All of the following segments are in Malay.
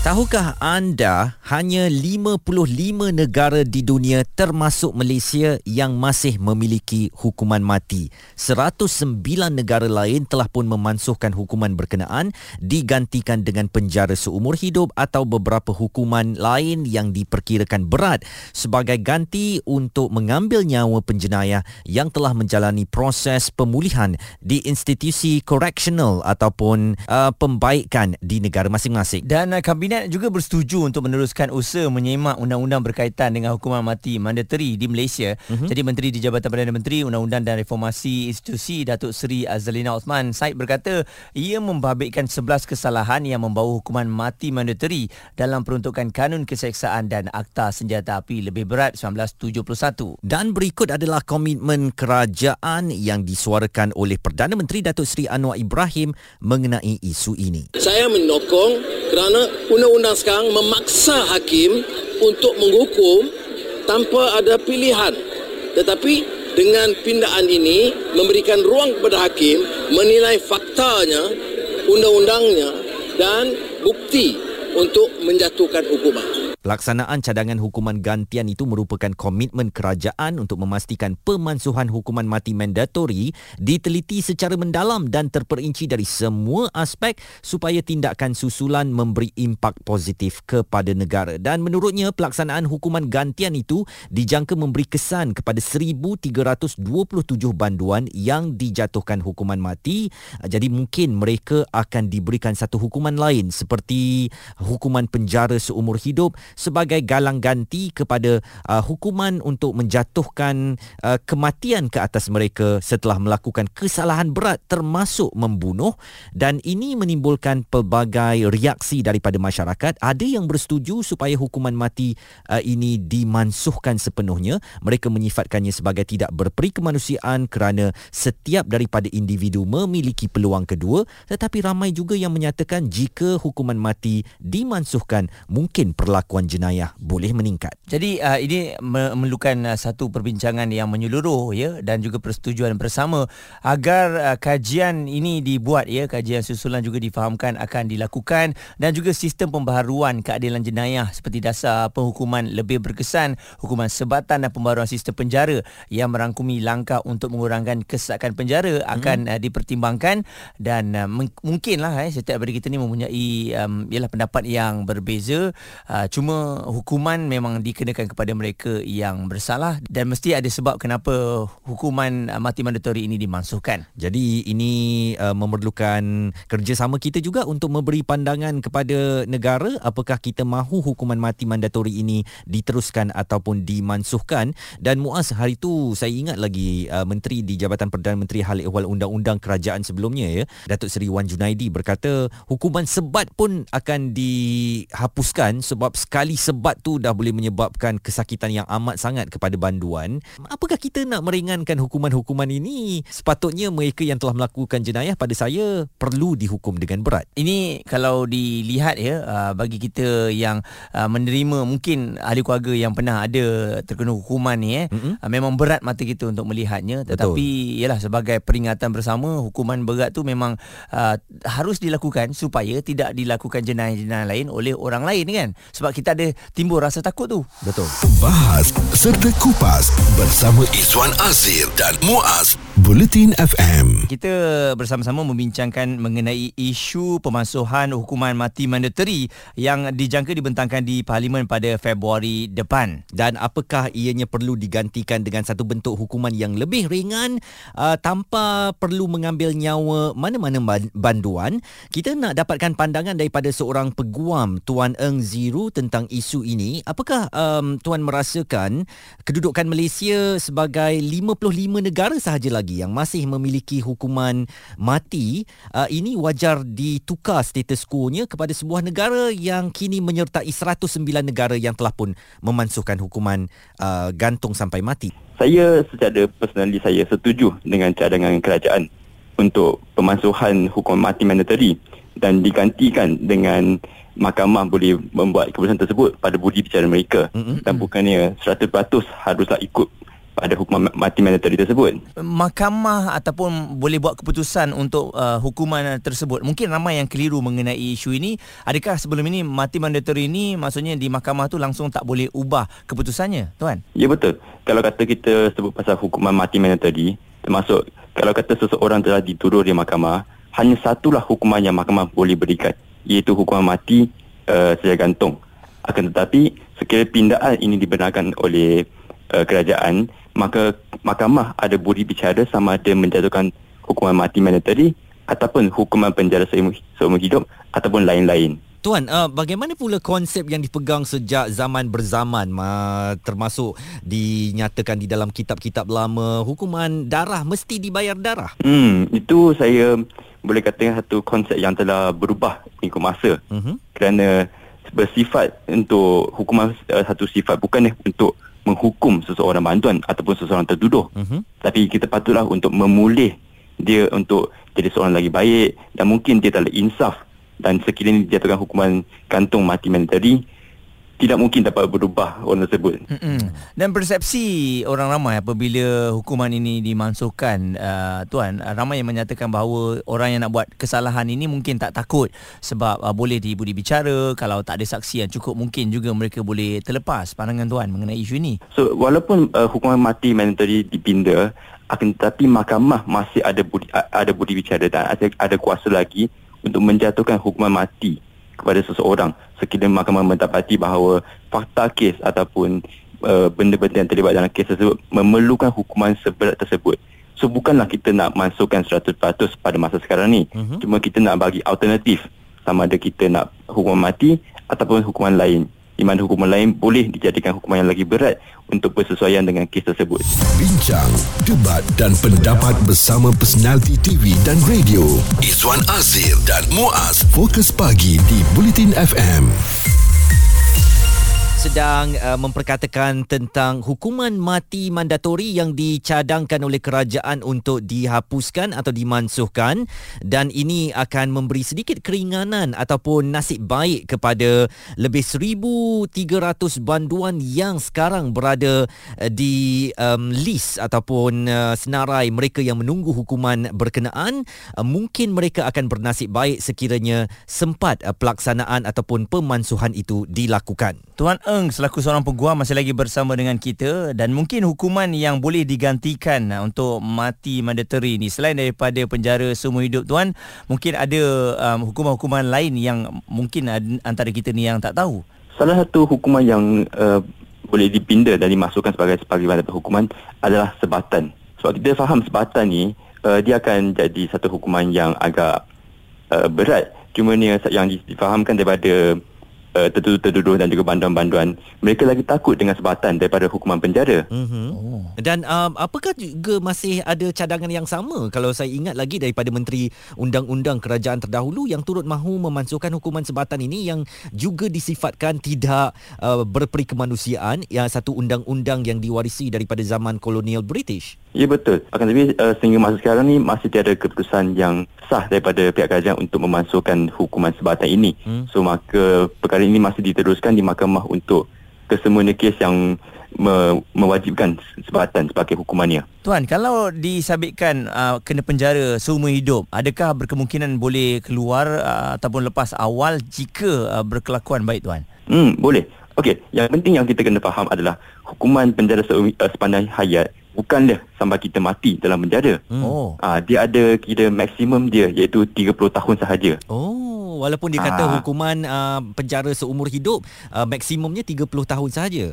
Tahukah anda hanya 55 negara di dunia termasuk Malaysia yang masih memiliki hukuman mati. 109 negara lain telah pun memansuhkan hukuman berkenaan digantikan dengan penjara seumur hidup atau beberapa hukuman lain yang diperkirakan berat sebagai ganti untuk mengambil nyawa penjenayah yang telah menjalani proses pemulihan di institusi correctional ataupun uh, pembaikan di negara masing-masing. Dan uh, Kabinet juga bersetuju untuk meneruskan usaha menyemak undang-undang berkaitan dengan hukuman mati mandatory di Malaysia. Mm-hmm. Jadi Menteri di Jabatan Perdana Menteri Undang-Undang dan Reformasi Institusi Datuk Seri Azalina Osman Said berkata ia membabitkan 11 kesalahan yang membawa hukuman mati mandatory dalam peruntukan kanun keseksaan dan akta senjata api lebih berat 1971. Dan berikut adalah komitmen kerajaan yang disuarakan oleh Perdana Menteri Datuk Seri Anwar Ibrahim mengenai isu ini. Saya menyokong kerana undang-undang sekarang memaksa hakim untuk menghukum tanpa ada pilihan. Tetapi dengan pindaan ini memberikan ruang kepada hakim menilai faktanya, undang-undangnya dan bukti untuk menjatuhkan hukuman. Pelaksanaan cadangan hukuman gantian itu merupakan komitmen kerajaan untuk memastikan pemansuhan hukuman mati mandatori diteliti secara mendalam dan terperinci dari semua aspek supaya tindakan susulan memberi impak positif kepada negara. Dan menurutnya pelaksanaan hukuman gantian itu dijangka memberi kesan kepada 1327 banduan yang dijatuhkan hukuman mati. Jadi mungkin mereka akan diberikan satu hukuman lain seperti hukuman penjara seumur hidup sebagai galang ganti kepada uh, hukuman untuk menjatuhkan uh, kematian ke atas mereka setelah melakukan kesalahan berat termasuk membunuh. Dan ini menimbulkan pelbagai reaksi daripada masyarakat. Ada yang bersetuju supaya hukuman mati uh, ini dimansuhkan sepenuhnya. Mereka menyifatkannya sebagai tidak berperi kemanusiaan kerana setiap daripada individu memiliki peluang kedua. Tetapi ramai juga yang menyatakan jika hukuman mati dimansuhkan mungkin perlakuan gangguan jenayah boleh meningkat. Jadi uh, ini memerlukan uh, satu perbincangan yang menyeluruh ya dan juga persetujuan bersama agar uh, kajian ini dibuat ya kajian susulan juga difahamkan akan dilakukan dan juga sistem pembaharuan keadilan jenayah seperti dasar penghukuman lebih berkesan, hukuman sebatan dan pembaharuan sistem penjara yang merangkumi langkah untuk mengurangkan kesesakan penjara akan hmm. uh, dipertimbangkan dan uh, mungkinlah eh, setiap dari kita ni mempunyai um, ialah pendapat yang berbeza uh, cuma cuma hukuman memang dikenakan kepada mereka yang bersalah dan mesti ada sebab kenapa hukuman uh, mati mandatori ini dimansuhkan. Jadi ini uh, memerlukan kerjasama kita juga untuk memberi pandangan kepada negara apakah kita mahu hukuman mati mandatori ini diteruskan ataupun dimansuhkan dan Muaz hari itu saya ingat lagi uh, menteri di Jabatan Perdana Menteri Hal Ehwal Undang-Undang Kerajaan sebelumnya ya Datuk Seri Wan Junaidi berkata hukuman sebat pun akan dihapuskan sebab sekali sekali sebat tu dah boleh menyebabkan kesakitan yang amat sangat kepada banduan. Apakah kita nak meringankan hukuman-hukuman ini? Sepatutnya mereka yang telah melakukan jenayah pada saya perlu dihukum dengan berat. Ini kalau dilihat ya uh, bagi kita yang uh, menerima mungkin ahli keluarga yang pernah ada terkena hukuman ni eh mm-hmm. memang berat mata kita untuk melihatnya tetapi ialah sebagai peringatan bersama hukuman berat tu memang uh, harus dilakukan supaya tidak dilakukan jenayah-jenayah lain oleh orang lain kan sebab kita ada timbul rasa takut tu. Betul. Bahas serta kupas bersama Izwan Azir dan Muaz Bulletin FM. Kita bersama-sama membincangkan mengenai isu pemansuhan hukuman mati mandatory yang dijangka dibentangkan di Parlimen pada Februari depan. Dan apakah ianya perlu digantikan dengan satu bentuk hukuman yang lebih ringan uh, tanpa perlu mengambil nyawa mana-mana banduan? Kita nak dapatkan pandangan daripada seorang peguam Tuan Eng Ziru tentang isu ini. Apakah um, Tuan merasakan kedudukan Malaysia sebagai 55 negara sahaja lagi yang masih memiliki hukuman mati uh, ini wajar ditukar status quo-nya kepada sebuah negara yang kini menyertai 109 negara yang telah pun memansuhkan hukuman uh, gantung sampai mati. Saya secara personally saya setuju dengan cadangan kerajaan untuk pemansuhan hukuman mati mandatory dan digantikan dengan mahkamah boleh membuat keputusan tersebut pada budi bicara mereka mm-hmm. dan bukannya 100% haruslah ikut pada hukuman mati mandatory tersebut. Mahkamah ataupun boleh buat keputusan untuk uh, hukuman tersebut. Mungkin ramai yang keliru mengenai isu ini. Adakah sebelum ini mati mandatory ini maksudnya di mahkamah tu langsung tak boleh ubah keputusannya, tuan? Ya betul. Kalau kata kita sebut pasal hukuman mati mandatory, termasuk kalau kata seseorang telah dituduh di mahkamah, hanya satulah hukuman yang mahkamah boleh berikan, iaitu hukuman mati uh, sejak gantung. Akan tetapi sekiranya pindaan ini dibenarkan oleh uh, kerajaan, maka mahkamah ada budi bicara sama ada menjatuhkan hukuman mati mandatory ataupun hukuman penjara seumur, seumur hidup ataupun lain-lain. Tuan, uh, bagaimana pula konsep yang dipegang sejak zaman berzaman uh, termasuk dinyatakan di dalam kitab-kitab lama hukuman darah mesti dibayar darah? Hmm, itu saya boleh katakan satu konsep yang telah berubah mengikut masa. Uh-huh. Kerana bersifat untuk hukuman uh, satu sifat bukan untuk menghukum seseorang bantuan ataupun seseorang tertuduh. Uh-huh. Tapi kita patutlah untuk memulih dia untuk jadi seorang lagi baik dan mungkin dia tak ada insaf dan sekiranya dijatuhkan hukuman gantung mati mandatory tidak mungkin dapat berubah orang tersebut. Mm-mm. Dan persepsi orang ramai apabila hukuman ini dimansuhkan, uh, tuan, ramai yang menyatakan bahawa orang yang nak buat kesalahan ini mungkin tak takut sebab uh, boleh dibudi bicara, kalau tak ada saksi yang cukup mungkin juga mereka boleh terlepas. Pandangan tuan mengenai isu ini. So walaupun uh, hukuman mati mandatory dipinda, akan tetapi mahkamah masih ada budi ada budi bicara dan ada, ada kuasa lagi untuk menjatuhkan hukuman mati kepada seseorang sekiranya mahkamah mendapati bahawa fakta kes ataupun uh, benda-benda yang terlibat dalam kes tersebut memerlukan hukuman seberat tersebut. So bukanlah kita nak masukkan 100% pada masa sekarang ni. Uh-huh. Cuma kita nak bagi alternatif sama ada kita nak hukuman mati ataupun hukuman lain di mana hukuman lain boleh dijadikan hukuman yang lagi berat untuk bersesuaian dengan kes tersebut. Bincang, debat dan pendapat bersama personaliti TV dan radio. Izwan Azir dan Muaz Fokus Pagi di Bulletin FM sedang uh, memperkatakan tentang hukuman mati mandatori yang dicadangkan oleh kerajaan untuk dihapuskan atau dimansuhkan dan ini akan memberi sedikit keringanan ataupun nasib baik kepada lebih 1300 banduan yang sekarang berada uh, di um, list ataupun uh, senarai mereka yang menunggu hukuman berkenaan uh, mungkin mereka akan bernasib baik sekiranya sempat uh, pelaksanaan ataupun pemansuhan itu dilakukan. Tuan Eng selaku seorang peguam masih lagi bersama dengan kita dan mungkin hukuman yang boleh digantikan untuk mati mandatory ni selain daripada penjara seumur hidup tuan mungkin ada um, hukuman-hukuman lain yang mungkin antara kita ni yang tak tahu. Salah satu hukuman yang uh, boleh dipinda dan dimasukkan sebagai sebagai hukuman adalah sebatan. Sebab kita faham sebatan ni uh, dia akan jadi satu hukuman yang agak uh, berat. Cuma ni yang difahamkan daripada uh, tertuduh-tertuduh dan juga banduan-banduan mereka lagi takut dengan sebatan daripada hukuman penjara. Mm-hmm. Oh. Dan um, apakah juga masih ada cadangan yang sama kalau saya ingat lagi daripada Menteri Undang-Undang Kerajaan terdahulu yang turut mahu memansuhkan hukuman sebatan ini yang juga disifatkan tidak uh, berperi kemanusiaan yang satu undang-undang yang diwarisi daripada zaman kolonial British. Ya betul. Akan tetapi uh, sehingga masa sekarang ni masih tiada keputusan yang sah daripada pihak kerajaan untuk memasukkan hukuman sebatan ini. Hmm. So maka perkara ini masih diteruskan di mahkamah untuk kesemua kes yang me- mewajibkan sebatan sebagai hukumannya. Tuan, kalau disabitkan uh, kena penjara seumur hidup, adakah berkemungkinan boleh keluar uh, ataupun lepas awal jika uh, berkelakuan baik tuan? Hmm, boleh. Okey, yang penting yang kita kena faham adalah hukuman penjara uh, sepanjang hayat bukanlah sampai kita mati dalam penjara. Hmm. Oh. Ah dia ada kira maksimum dia iaitu 30 tahun sahaja. Oh, walaupun dia kata ah. hukuman uh, penjara seumur hidup uh, maksimumnya 30 tahun sahaja.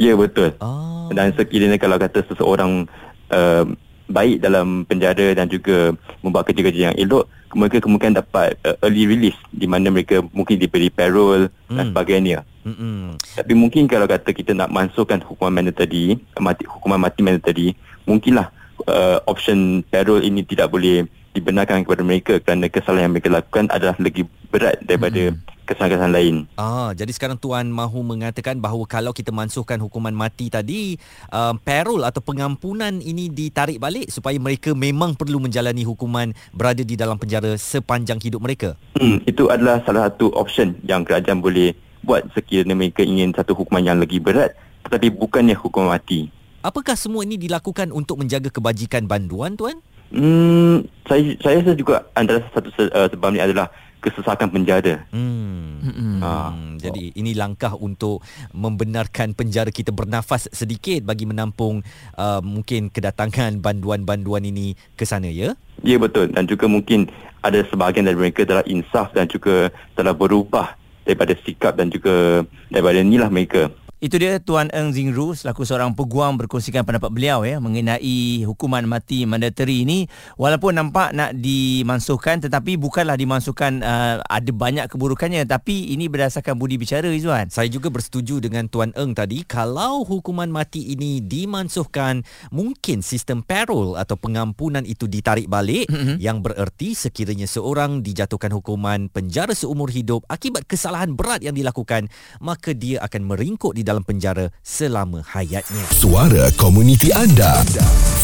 Ya betul. Oh. Dan sekiranya kalau kata seseorang uh, baik dalam penjara dan juga membuat kerja-kerja yang elok, mereka kemungkinan dapat uh, early release di mana mereka mungkin diberi parole hmm. dan sebagainya. Mm-mm. Tapi mungkin kalau kata kita nak masukkan hukuman mandatory, mati, hukuman mati mandatory, mungkinlah uh, option parole ini tidak boleh dibenarkan kepada mereka kerana kesalahan yang mereka lakukan adalah lagi berat daripada mm kesan-kesan lain. Ah, jadi sekarang tuan mahu mengatakan bahawa kalau kita mansuhkan hukuman mati tadi, um, parol atau pengampunan ini ditarik balik supaya mereka memang perlu menjalani hukuman berada di dalam penjara sepanjang hidup mereka. Hmm, itu adalah salah satu option yang kerajaan boleh buat sekiranya mereka ingin satu hukuman yang lagi berat tetapi bukannya hukuman mati. Apakah semua ini dilakukan untuk menjaga kebajikan banduan tuan? Hmm, saya saya rasa juga antara satu uh, sebab ni adalah kesesakan penjara. Hmm. Mm-mm. Ha. Hmm, jadi ini langkah untuk membenarkan penjara kita bernafas sedikit bagi menampung uh, mungkin kedatangan banduan-banduan ini ke sana ya. Ya betul dan juga mungkin ada sebahagian dari mereka telah insaf dan juga telah berubah daripada sikap dan juga daripada inilah mereka. Itu dia Tuan Eng Zingru selaku seorang peguam berkongsikan pendapat beliau ya mengenai hukuman mati mandatory ini walaupun nampak nak dimansuhkan tetapi bukanlah dimansuhkan uh, ada banyak keburukannya tapi ini berdasarkan budi bicara Izwan. Saya juga bersetuju dengan Tuan Eng tadi kalau hukuman mati ini dimansuhkan mungkin sistem parol atau pengampunan itu ditarik balik mm-hmm. yang bererti sekiranya seorang dijatuhkan hukuman penjara seumur hidup akibat kesalahan berat yang dilakukan maka dia akan meringkuk di dalam penjara selama hayatnya. Suara komuniti anda.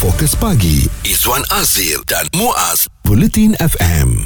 Fokus pagi Izwan Azir dan Muaz Bulletin FM.